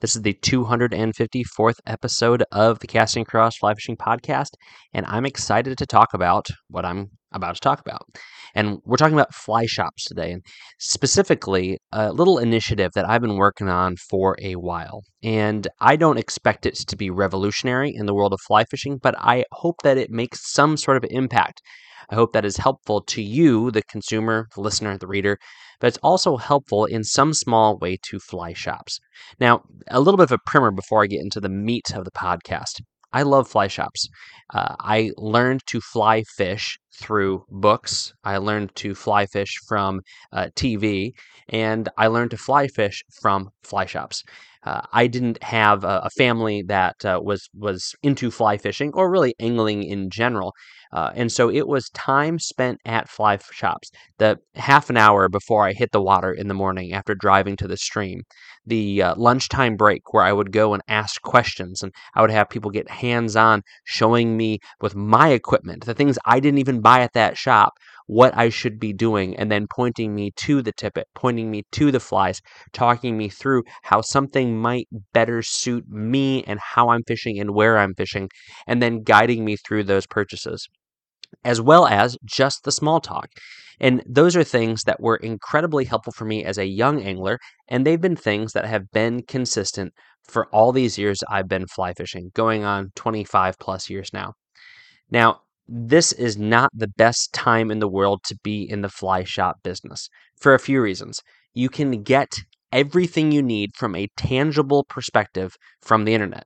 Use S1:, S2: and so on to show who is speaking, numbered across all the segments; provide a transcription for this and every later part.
S1: This is the 254th episode of the Casting Across Fly Fishing Podcast, and I'm excited to talk about what I'm about to talk about. And we're talking about fly shops today, and specifically a little initiative that I've been working on for a while. And I don't expect it to be revolutionary in the world of fly fishing, but I hope that it makes some sort of impact. I hope that is helpful to you, the consumer, the listener, the reader, but it's also helpful in some small way to fly shops. Now, a little bit of a primer before I get into the meat of the podcast. I love fly shops. Uh, I learned to fly fish through books. I learned to fly fish from uh, TV, and I learned to fly fish from fly shops. Uh, I didn't have a, a family that uh, was was into fly fishing or really angling in general, uh, and so it was time spent at fly shops. The half an hour before I hit the water in the morning after driving to the stream, the uh, lunchtime break where I would go and ask questions, and I would have people get hands on, showing me with my equipment the things I didn't even buy at that shop what I should be doing, and then pointing me to the tippet, pointing me to the flies, talking me through how something might better suit me and how I'm fishing and where I'm fishing, and then guiding me through those purchases as well as just the small talk. And those are things that were incredibly helpful for me as a young angler, and they've been things that have been consistent for all these years I've been fly fishing, going on 25 plus years now. Now, this is not the best time in the world to be in the fly shop business for a few reasons. You can get everything you need from a tangible perspective from the internet.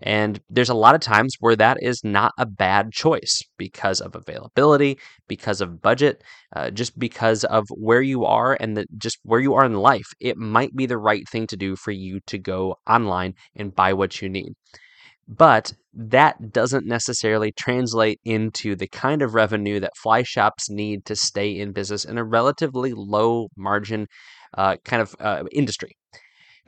S1: And there's a lot of times where that is not a bad choice because of availability, because of budget, uh, just because of where you are and the, just where you are in life. It might be the right thing to do for you to go online and buy what you need. But that doesn't necessarily translate into the kind of revenue that fly shops need to stay in business in a relatively low margin uh, kind of uh, industry.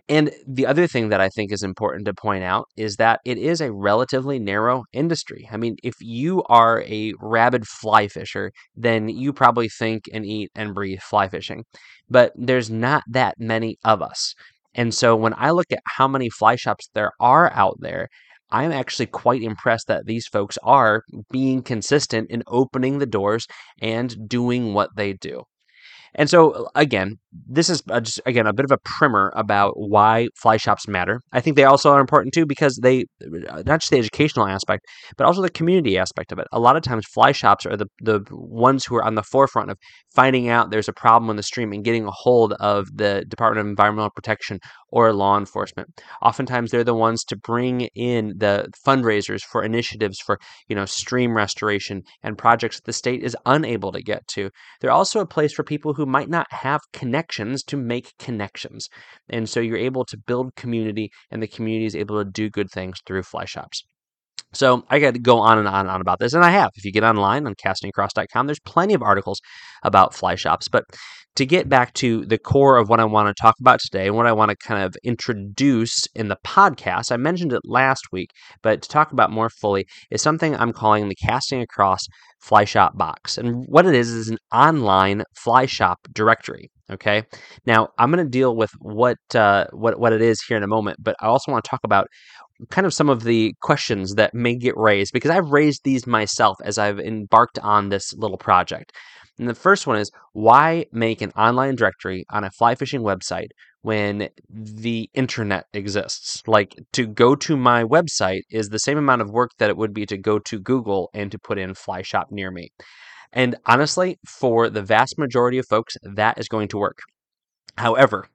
S1: And the other thing that I think is important to point out is that it is a relatively narrow industry. I mean, if you are a rabid fly fisher, then you probably think and eat and breathe fly fishing. But there's not that many of us. And so when I look at how many fly shops there are out there, I'm actually quite impressed that these folks are being consistent in opening the doors and doing what they do. And so, again, this is uh, just, again, a bit of a primer about why fly shops matter. I think they also are important too because they, uh, not just the educational aspect, but also the community aspect of it. A lot of times, fly shops are the, the ones who are on the forefront of finding out there's a problem in the stream and getting a hold of the Department of Environmental Protection or law enforcement. Oftentimes, they're the ones to bring in the fundraisers for initiatives for, you know, stream restoration and projects that the state is unable to get to. They're also a place for people who might not have connections to make connections. And so you're able to build community, and the community is able to do good things through fly shops. So I got to go on and on and on about this, and I have. If you get online on castingacross.com, there's plenty of articles about fly shops. But to get back to the core of what I want to talk about today and what I want to kind of introduce in the podcast, I mentioned it last week, but to talk about more fully is something I'm calling the Casting Across Fly Shop Box. And what it is is an online fly shop directory. Okay. Now I'm going to deal with what uh, what what it is here in a moment, but I also want to talk about kind of some of the questions that may get raised because I've raised these myself as I've embarked on this little project. And the first one is why make an online directory on a fly fishing website when the internet exists? Like to go to my website is the same amount of work that it would be to go to Google and to put in fly shop near me. And honestly, for the vast majority of folks, that is going to work. However,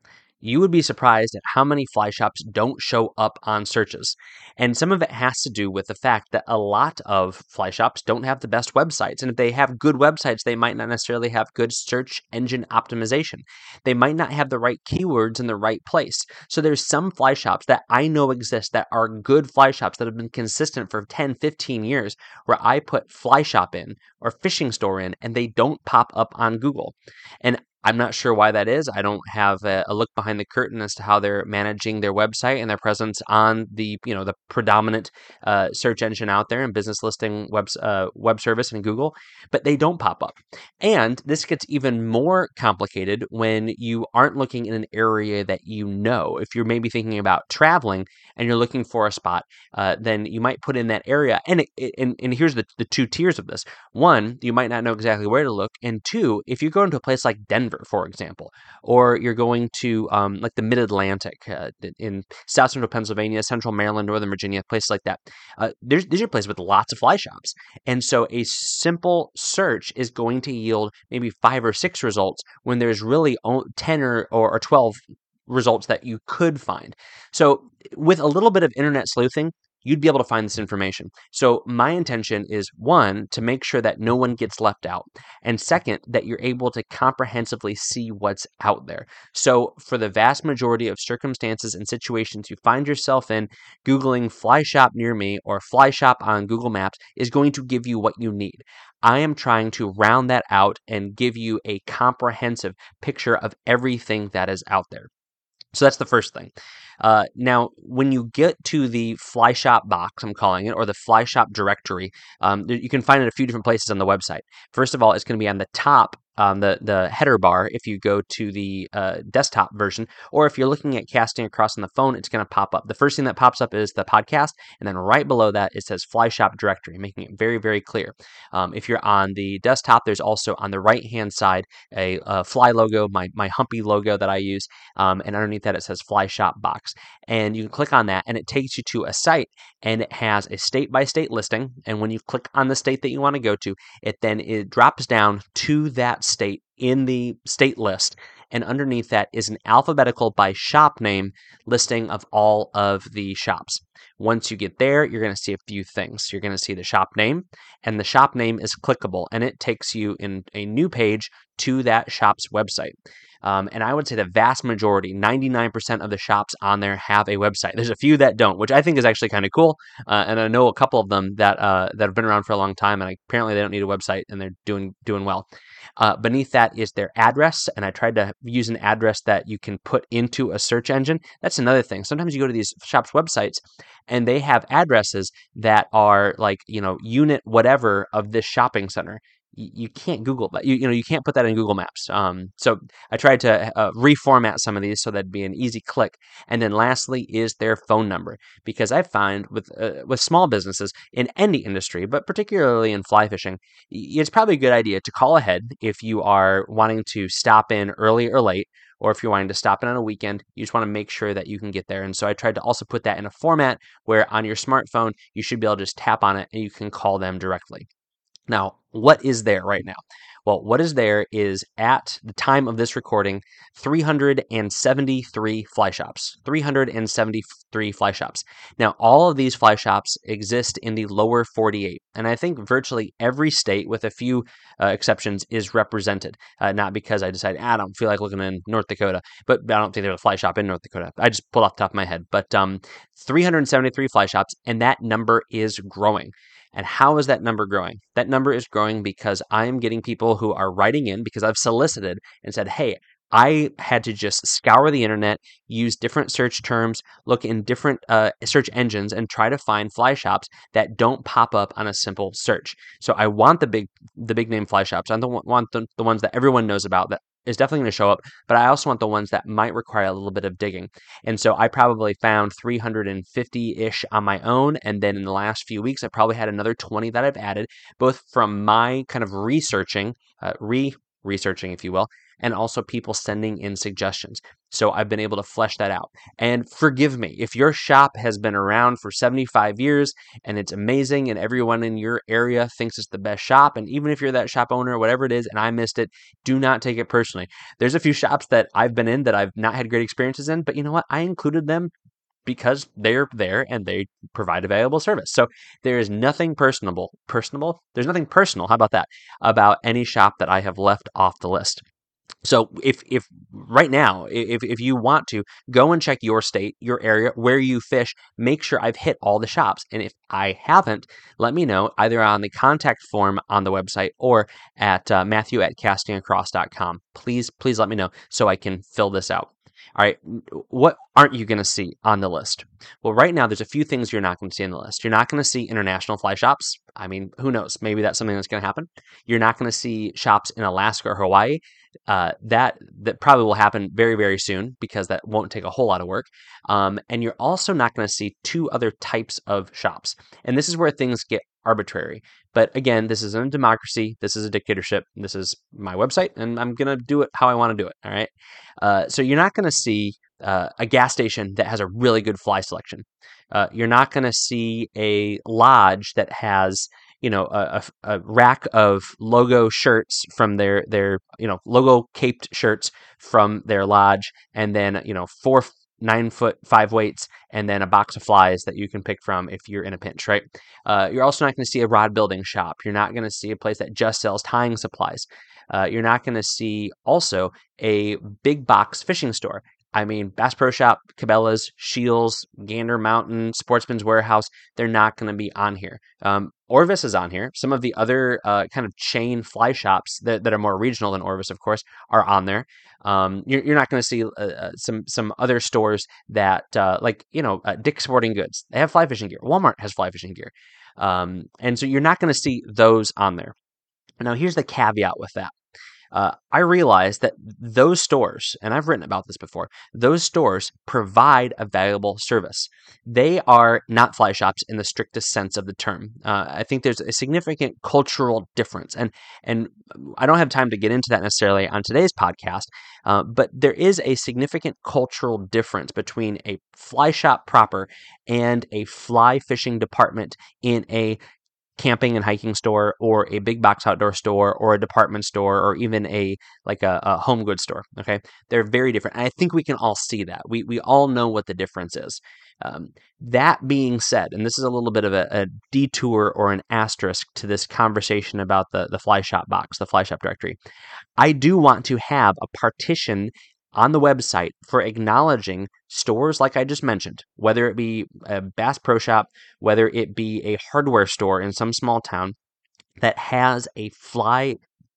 S1: you would be surprised at how many fly shops don't show up on searches. And some of it has to do with the fact that a lot of fly shops don't have the best websites. And if they have good websites, they might not necessarily have good search engine optimization. They might not have the right keywords in the right place. So there's some fly shops that I know exist that are good fly shops that have been consistent for 10, 15 years where I put fly shop in or fishing store in and they don't pop up on Google. And I'm not sure why that is. I don't have a, a, look behind the curtain as to how they're managing their website and their presence on the you know the predominant uh, search engine out there and business listing web uh, web service in Google, but they don't pop up. And this gets even more complicated when you aren't looking in an area that you know. If you're maybe thinking about traveling and you're looking for a spot, uh, then you might put in that area. And it, and and here's the the two tiers of this. One, you might not know exactly where to look, and two, if you go into a place like Denver for example, or you're going to um, like the Mid Atlantic uh, in South Central Pennsylvania, Central Maryland, Northern Virginia, places like that. Uh, there's these are places with lots of fly shops, and so a simple search is going to yield maybe five or six results when there's really ten or, or, or twelve results that you could find. So, with a little bit of internet sleuthing, you'd be able to find this information. So, my intention is one, to make sure that no one gets left out, and second, that you're able to comprehensively see what's out there. So, for the vast majority of circumstances and situations you find yourself in, Googling fly shop near me or fly shop on Google Maps is going to give you what you need. I am trying to round that out and give you a comprehensive picture of everything that is out there. So that's the first thing. Uh, now, when you get to the Fly Shop box, I'm calling it, or the Fly Shop directory, um, you can find it a few different places on the website. First of all, it's going to be on the top um, the the header bar if you go to the uh, desktop version, or if you're looking at casting across on the phone, it's going to pop up. The first thing that pops up is the podcast, and then right below that it says Fly Shop Directory, making it very very clear. Um, if you're on the desktop, there's also on the right hand side a, a, fly logo, my my Humpy logo that I use, um, and underneath that it says Fly Shop Box, and you can click on that, and it takes you to a site, and it has a state by state listing, and when you click on the state that you want to go to, it then it drops down to that state in the state list. And underneath that is an alphabetical by shop name listing of all of the shops. Once you get there, you're going to see a few things. You're going to see the shop name, and the shop name is clickable, and it takes you in a new page to that shop's website. Um, and I would say the vast majority, 99% of the shops on there have a website. There's a few that don't, which I think is actually kind of cool. Uh, and I know a couple of them that uh, that have been around for a long time, and apparently they don't need a website, and they're doing doing well. Uh, beneath that is their address, and I tried to use an address that you can put into a search engine. That's another thing. Sometimes you go to these shops' websites, and they have addresses that are like you know unit whatever of this shopping center you can't Google that. You, you know, you can't put that in Google Maps. Um, so I tried to uh, reformat some of these so that'd be an easy click. And then lastly is their phone number because I find with uh, with small businesses in any industry, but particularly in fly fishing, it's probably a good idea to call ahead if you are wanting to stop in early or late. Or if you're wanting to stop in on a weekend, you just want to make sure that you can get there. And so I tried to also put that in a format where on your smartphone, you should be able to just tap on it and you can call them directly. Now, what is there right now? Well, what is there is at the time of this recording, 373 fly shops. 373 fly shops. Now, all of these fly shops exist in the lower 48, and I think virtually every state, with a few uh, exceptions, is represented. Uh, not because I decided ah, I don't feel like looking in North Dakota, but I don't think there's a fly shop in North Dakota. I just pulled off the top of my head. But um, 373 fly shops, and that number is growing. And how is that number growing? That number is growing because I am getting people who are writing in because I've solicited and said, hey, I had to just scour the internet, use different search terms, look in different uh, search engines, and try to find fly shops that don't pop up on a simple search. So I want the big, the big name fly shops. I don't want the, the ones that everyone knows about that is definitely going to show up, but I also want the ones that might require a little bit of digging. And so I probably found 350 ish on my own. And then in the last few weeks, I probably had another 20 that I've added, both from my kind of researching, uh, re researching, if you will, and also people sending in suggestions. So I've been able to flesh that out. And forgive me, if your shop has been around for 75 years and it's amazing and everyone in your area thinks it's the best shop, and even if you're that shop owner, whatever it is, and I missed it, do not take it personally. There's a few shops that I've been in that I've not had great experiences in, but you know what? I included them because they're there and they provide a valuable service. So there is nothing personable, personable. There's nothing personal. How about that? About any shop that I have left off the list. So if if right now if if you want to go and check your state, your area, where you fish, make sure I've hit all the shops. And if I haven't, let me know either on the contact form on the website or at uh, Matthew at castingacross.com. Please please let me know so I can fill this out. All right, what aren't you going to see on the list? Well, right now, there's a few things you're not going to see on the list. You're not going to see international fly shops. I mean, who knows? Maybe that's something that's going to happen. You're not going to see shops in Alaska or Hawaii. Uh, that that probably will happen very very soon because that won't take a whole lot of work. Um, and you're also not going to see two other types of shops. And this is where things get arbitrary. But again, this isn't a democracy. This is a dictatorship. This is my website, and I'm going to do it how I want to do it. All right. Uh, so you're not going to see uh, a gas station that has a really good fly selection. Uh, you're not going to see a lodge that has you know a, a, rack of logo shirts from their their you know logo caped shirts from their lodge, and then you know four nine foot five weights and then a box of flies that you can pick from if you're in a pinch right? Uh, you're also not going to see a rod building shop. You're not going to see a place that just sells tying supplies. Uh, you're not going to see also a big box fishing store I mean, Bass Pro Shop, Cabela's, Scheels, Gander Mountain, Sportsman's Warehouse, they're not going to be on here. Um, Orvis is on here. Some of the other uh, kind of chain fly shops that, that are more regional than Orvis, of course, are on there. Um, you're, you're, not going to see uh, uh, some some other stores that, uh, like, you know, uh, Dick's Sporting Goods. They have fly fishing gear. Walmart has fly fishing gear. Um, and so you're not going to see those on there. Now, here's the caveat with that uh, I realized that those stores, and I've written about this before, those stores provide a valuable service. They are not fly shops in the strictest sense of the term. Uh, I think there's a significant cultural difference, and and I don't have time to get into that necessarily on today's podcast, uh, but there is a significant cultural difference between a fly shop proper and a fly fishing department in a camping and hiking store or a big box outdoor store or a department store or even a like a, a home goods store okay? They're very different and i think we can all see that. We, we all know what the difference is. Um, that being said and this is a little bit of a, a, detour or an asterisk to this conversation about the, the fly shop box the fly shop directory i do want to have a partition on the website for acknowledging stores like I just mentioned, whether it be a Bass Pro Shop, whether it be a hardware store in some small town that has a fly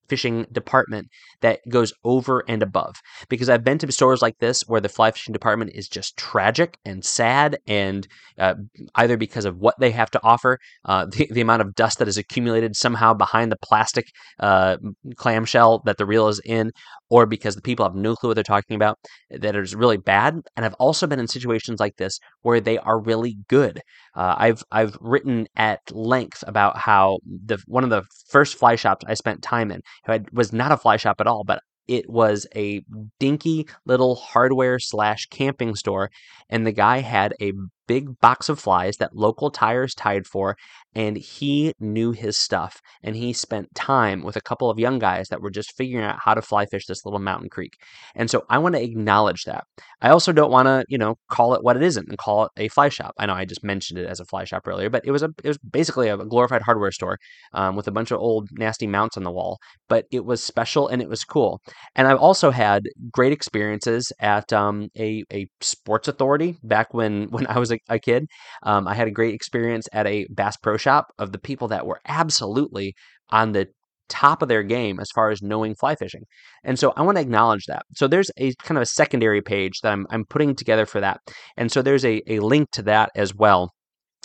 S1: fishing department that goes over and above. Because I've been to stores like this where the fly fishing department is just tragic and sad, and uh, either because of what they have to offer, uh, the, the amount of dust that is accumulated somehow behind the plastic uh, clamshell that the reel is in, or because the people have no clue what they're talking about, that is really bad. And I've also been in situations like this where they are really good. Uh, I've I've written at length about how the one of the first fly shops I spent time in was not a fly shop at all, but it was a dinky little hardware slash camping store, and the guy had a big box of flies that local tyers tied for, and he knew his stuff. And he spent time with a couple of young guys that were just figuring out how to fly fish this little mountain creek. And so I want to acknowledge that. I also don't want to, you know, call it what it isn't and call it a fly shop. I know I just mentioned it as a fly shop earlier, but it was a it was basically a glorified hardware store um, with a bunch of old nasty mounts on the wall. But it was special and it was cool. And I've also had great experiences at um, a a sports authority back when when I was a, a kid. Um, I had a great experience at a Bass Pro Shop of the people that were absolutely on the top of their game as far as knowing fly fishing. And so I want to acknowledge that. So there's a kind of a secondary page that I'm, I'm putting together for that. And so there's a, a link to that as well.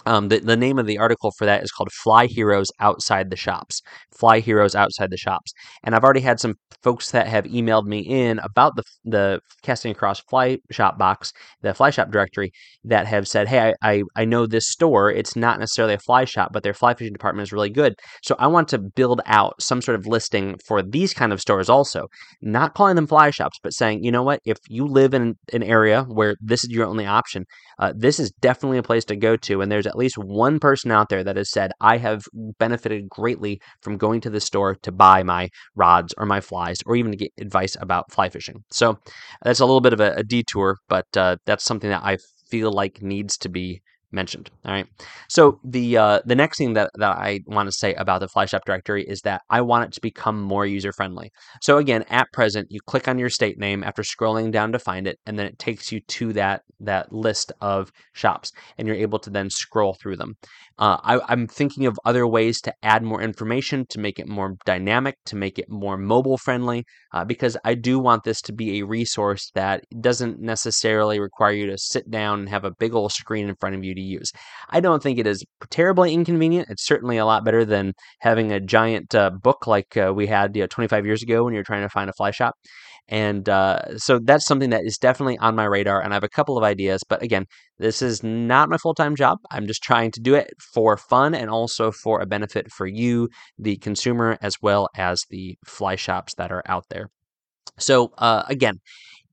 S1: Um, the, the name of the article for that is called Fly Heroes Outside the Shops. Fly Heroes Outside the Shops. And I've already had some folks that have emailed me in about the, the Casting Across Fly Shop box, the Fly Shop directory, that have said, hey, I, I, I know this store. It's not necessarily a fly shop, but their fly fishing department is really good. So I want to build out some sort of listing for these kind of stores also. Not calling them fly shops, but saying, you know what, if you live in an area where this is your only option, uh, this is definitely a place to go to. And there's at least one person out there that has said, I have benefited greatly from going to the store to buy my rods or my flies or even to get advice about fly fishing. So that's a little bit of a, a detour, but uh, that's something that I feel like needs to be mentioned. All right. So the uh, the next thing that, that I want to say about the Fly Shop directory is that I want it to become more user friendly. So again, at present, you click on your state name after scrolling down to find it, and then it takes you to that that list of shops, and you're able to then scroll through them. Uh, I, am thinking of other ways to add more information to make it more dynamic, to make it more mobile friendly, uh, because I do want this to be a resource that doesn't necessarily require you to sit down and have a big old screen in front of you to use. I don't think it is terribly inconvenient. It's certainly a lot better than having a giant uh, book like uh, we had you know, 25 years ago when you're trying to find a fly shop. And uh, so that's something that is definitely on my radar. And I have a couple of ideas. But again, this is not my full time job. I'm just trying to do it for fun and also for a benefit for you, the consumer, as well as the fly shops that are out there. So, uh, again,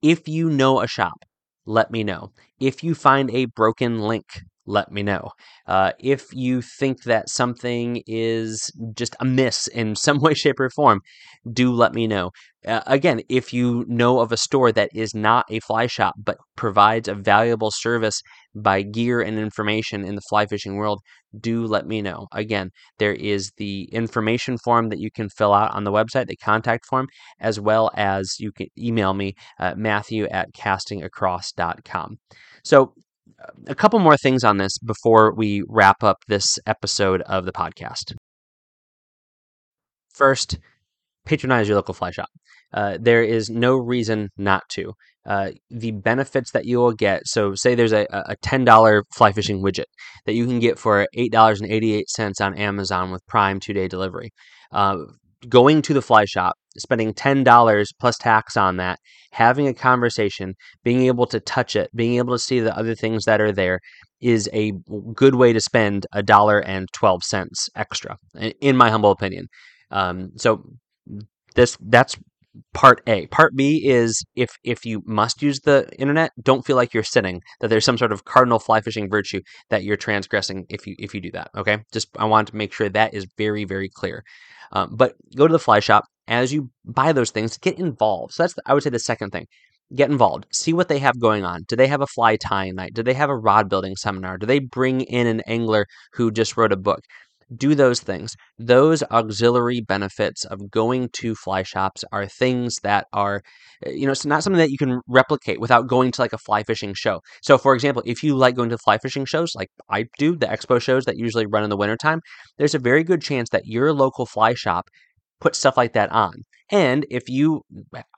S1: if you know a shop, let me know. If you find a broken link, let me know. Uh, if you think that something is just amiss in some way, shape, or form, do let me know. Uh, again, if you know of a store that is not a fly shop but provides a valuable service by gear and information in the fly fishing world, do let me know. Again, there is the information form that you can fill out on the website, the contact form, as well as you can email me, uh, Matthew at castingacross.com. So, a couple more things on this before we wrap up this episode of the podcast. First, patronize your local fly shop. Uh, there is no reason not to. Uh, the benefits that you will get so, say there's a, a $10 fly fishing widget that you can get for $8.88 on Amazon with Prime two day delivery. Uh, going to the fly shop, spending $10 plus tax on that, having a conversation, being able to touch it, being able to see the other things that are there is a good way to spend a dollar and 12 cents extra, in my humble opinion. Um, so this that's part A. Part B is if if you must use the internet, don't feel like you're sinning. That there's some sort of cardinal fly fishing virtue that you're transgressing if you if you do that. Okay, just I want to make sure that is very very clear. Um, but go to the fly shop as you buy those things. Get involved. So that's the, I would say the second thing. Get involved. See what they have going on. Do they have a fly tying night? Do they have a rod building seminar? Do they bring in an angler who just wrote a book? Do those things. Those auxiliary benefits of going to fly shops are things that are, eh, you know, it's not something that you can replicate without going to like a fly fishing show. So, for example, if you like going to fly fishing shows, like I do, the expo shows that usually run in the wintertime, there's a very good chance that your local fly shop puts stuff like that on. And if you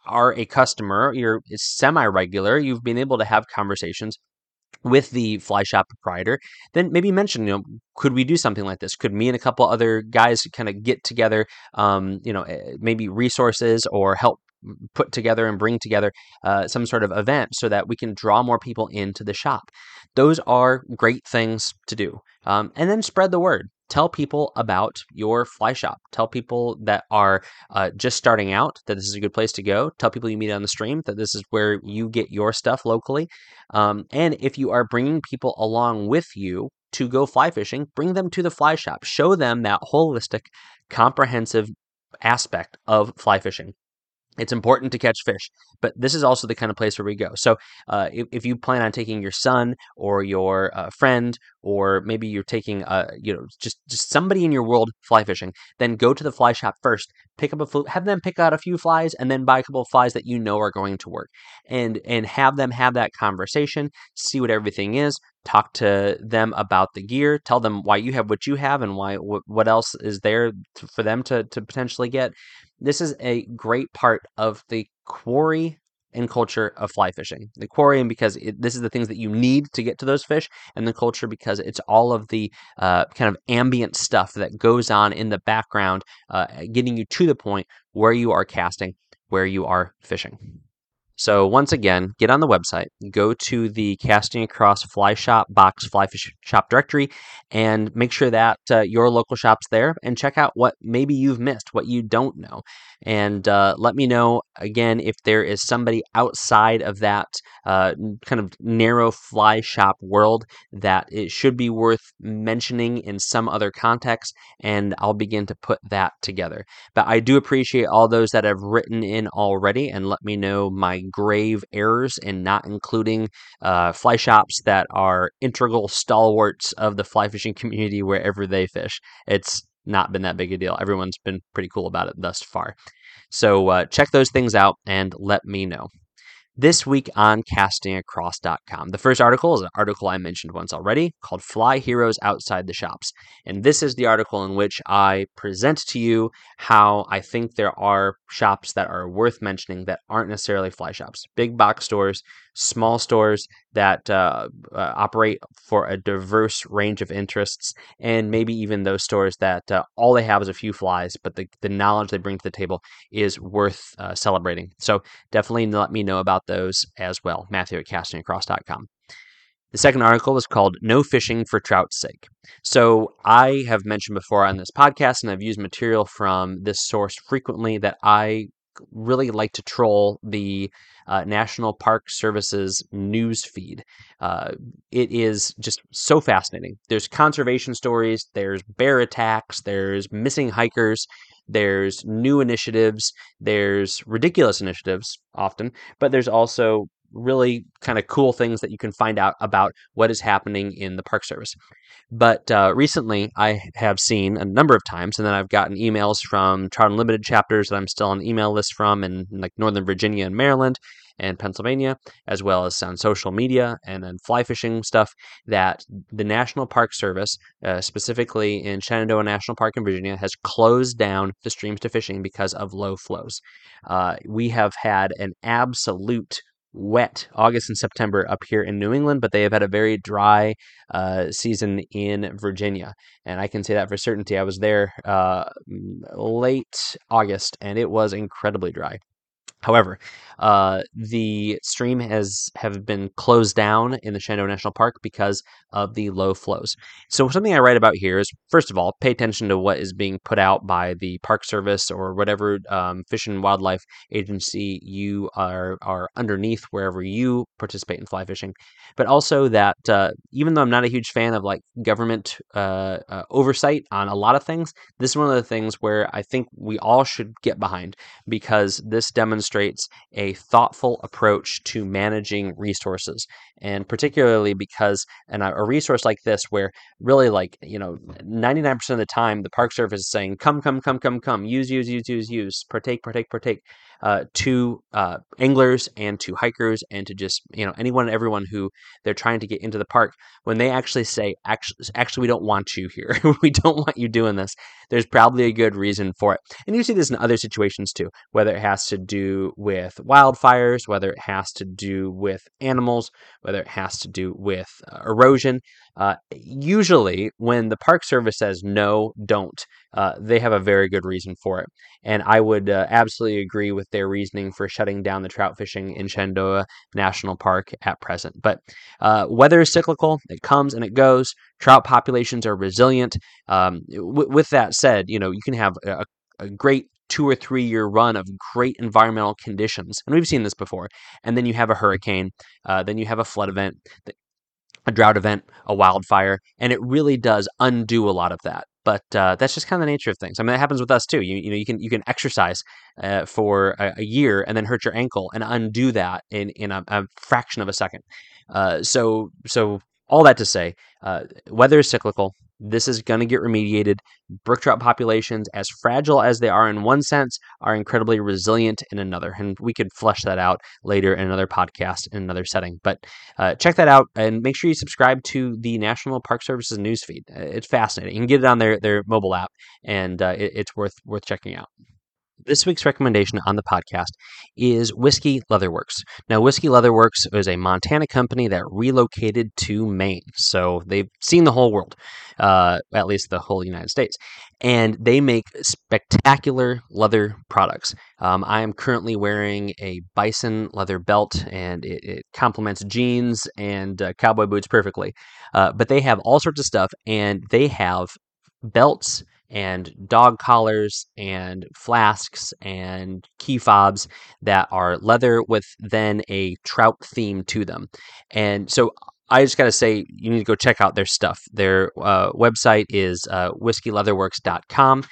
S1: are a customer, you're semi regular, you've been able to have conversations with the fly shop proprietor, then maybe mention, you know, could we do something like this? Could me and a couple other guys kind of get together, um, you know, eh, maybe resources or help put together and bring together uh, some sort of event so that we can draw more people into the shop. Those are great things to do. Um, and then spread the word tell people about your fly shop. Tell people that are uh, just starting out that this is a good place to go. Tell people you meet on the stream that this is where you get your stuff locally. Um, and if you are bringing people along with you to go fly fishing, bring them to the fly shop. Show them that holistic, comprehensive aspect of fly fishing. It's important to catch fish, but this is also the kind of place where we go. So, uh, if, if, you plan on taking your son or your uh, friend, or maybe you're taking, uh, you know, just just somebody in your world fly fishing, then go to the fly shop first. Pick up a fl- have them pick out a few flies, and then buy a couple of flies that you know are going to work, and and have them have that conversation. See what everything is. Talk to them about the gear. Tell them why you have what you have and why wh- what else is there to, for them to to potentially get this is a great part of the quarry and culture of fly fishing. The quarry, because it, this is the things that you need to get to those fish, and the culture because it's all of the uh, kind of ambient stuff that goes on in the background, uh, getting you to the point where you are casting, where you are fishing. So once again, get on the website, go to the Casting Across Fly Shop box Fly Shop directory, and make sure that uh, your local shop's there, and check out what maybe you've missed, what you don't know, and uh, let me know again if there is somebody outside of that uh, kind of narrow fly shop world that it should be worth mentioning in some other context, and I'll begin to put that together. But I do appreciate all those that have written in already and let me know my grave errors in not including uh, fly shops that are integral stalwarts of the fly fishing community wherever they fish. It's not been that big a deal. Everyone's been pretty cool about it thus far. So uh, check those things out and let me know. This week on castingacross.com. The first article is an article I mentioned once already called Fly Heroes Outside the Shops. And this is the article in which I present to you how I think there are shops that are worth mentioning that aren't necessarily fly shops. Big box stores, small stores that uh, uh, operate for a diverse range of interests, and maybe even those stores that uh, all they have is a few flies, but the, the knowledge they bring to the table is worth uh, celebrating. So definitely let me know about those as well. Matthew at castingacross.com. The second article is called No Fishing for Trout's Sake. So, I have mentioned before on this podcast, and I've used material from this source frequently that I really like to troll the uh, National Park Service's news feed. Uh, it is just so fascinating. There's conservation stories, there's bear attacks, there's missing hikers, there's new initiatives, there's ridiculous initiatives often, but there's also really kind of cool things that you can find out about what is happening in the Park Service. But uh, recently, I have seen a number of times, and then I've gotten emails from Trout Unlimited chapters that I'm still on email list from in like Northern Virginia and Maryland and Pennsylvania, as well as on social media and then fly fishing stuff, that the National Park Service, uh, specifically in Shenandoah National Park in Virginia, has closed down the streams to fishing because of low flows. Uh, we have had an absolute wet August and September up here in New England, but they have had a very dry uh, season in Virginia. And I can say that for certainty. I was there uh, late August and it was incredibly dry. However, uh, the stream has have been closed down in the Shenandoah National Park because of the low flows. So something I write about here is first of all, pay attention to what is being put out by the Park Service or whatever um, Fish and Wildlife agency you are are underneath wherever you participate in fly fishing. But also that uh, even though I'm not a huge fan of like government uh, uh, oversight on a lot of things, this is one of the things where I think we all should get behind because this demonstrates a thoughtful approach to managing resources. And particularly because and a resource like this, where really like, you know, 99% of the time, the Park Service is saying, come, come, come, come, come, use, use, use, use, use, partake, partake, partake uh, to uh, anglers and to hikers and to just you know anyone and everyone who they're trying to get into the park when they actually say actually actually we don't want you here. We don't want you doing this there's probably a good reason for it. And you see this in other situations too whether it has to do with wildfires whether it has to do with animals whether it has to do with uh, erosion uh, usually when the park service says no don't uh, they have a very good reason for it. And I would uh, absolutely agree with their reasoning for shutting down the trout fishing in Shenandoah National Park at present. But uh, weather is cyclical, it comes and it goes. Trout populations are resilient. Um, w- with that said, you know, you can have a, a great two or three year run of great environmental conditions. And we've seen this before. And then you have a hurricane, uh, then you have a flood event, a drought event, a wildfire, and it really does undo a lot of that. But uh, that's just kind of the nature of things. I mean, that happens with us too. You, you know, you can you can exercise uh, for a, a, year and then hurt your ankle and undo that in in a, a fraction of a second. Uh, so so all that to say, uh, weather is cyclical. This is going to get remediated. Brook trout populations, as fragile as they are in one sense, are incredibly resilient in another. And we could flesh that out later in another podcast in another setting. But uh, check that out and make sure you subscribe to the National Park Services newsfeed. It's fascinating. You can get it on their, their mobile app, and uh, it, it's worth worth checking out. This week's recommendation on the podcast is Whiskey Leatherworks. Now, Whiskey Leatherworks is a Montana company that relocated to Maine. So they've seen the whole world, uh, at least the whole United States. And they make spectacular leather products. Um, I am currently wearing a bison leather belt, and it, it complements jeans and uh, cowboy boots perfectly. Uh, but they have all sorts of stuff, and they have belts and dog collars and flasks and key fobs that are leather with then a trout theme to them. And so I just got to say, you need to go check out their stuff. Their uh, website is uh, whiskeyleatherworks.com,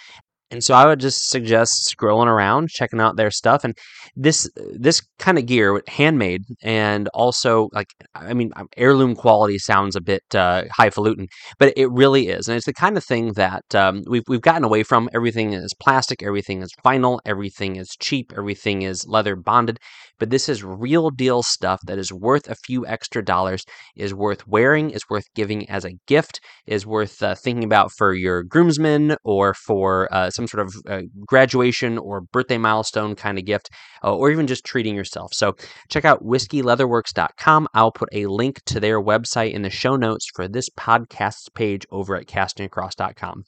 S1: and so I would just suggest scrolling around, checking out their stuff. And this this kind of gear, handmade, and also like I mean, um, heirloom quality sounds a bit uh, highfalutin, but it really is, and it's the kind of thing that um, we've we've gotten away from. Everything is plastic, everything is vinyl, everything is cheap, everything is leather bonded. But this is real deal stuff that is worth a few extra dollars, is worth wearing, is worth giving as a gift, is worth uh, thinking about for your groomsmen or for uh, some sort of uh, graduation or birthday milestone kind of gift, uh, or even just treating yourself. So check out whiskeyleatherworks.com. I'll put a link to their website in the show notes for this podcast's page over at castingacross.com.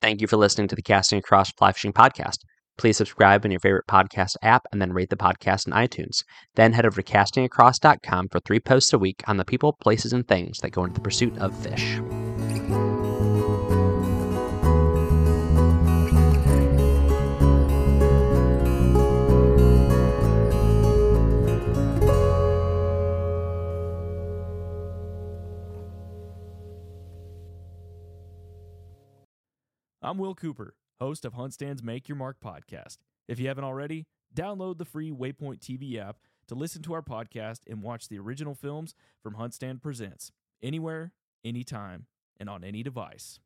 S1: Thank you for listening to the Casting Across Fly Fishing Podcast. Please subscribe in your favorite podcast app and then rate the podcast in iTunes. Then head over to castingacross.com for three posts a week on the people, places, and things that go into the pursuit of fish.
S2: I'm Will Cooper, host of HuntStand's Make Your Mark podcast. If you haven't already, download the free Waypoint TV app to listen to our podcast and watch the original films from HuntStand Presents anywhere, anytime, and on any device.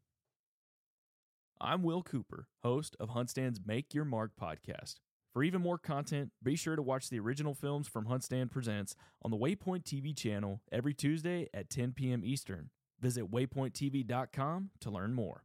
S2: I'm Will Cooper, host of HuntStand's Make Your Mark podcast. For even more content, be sure to watch the original films from HuntStand Presents on the Waypoint TV channel every Tuesday at 10 p.m. Eastern. Visit waypointtv.com to learn more.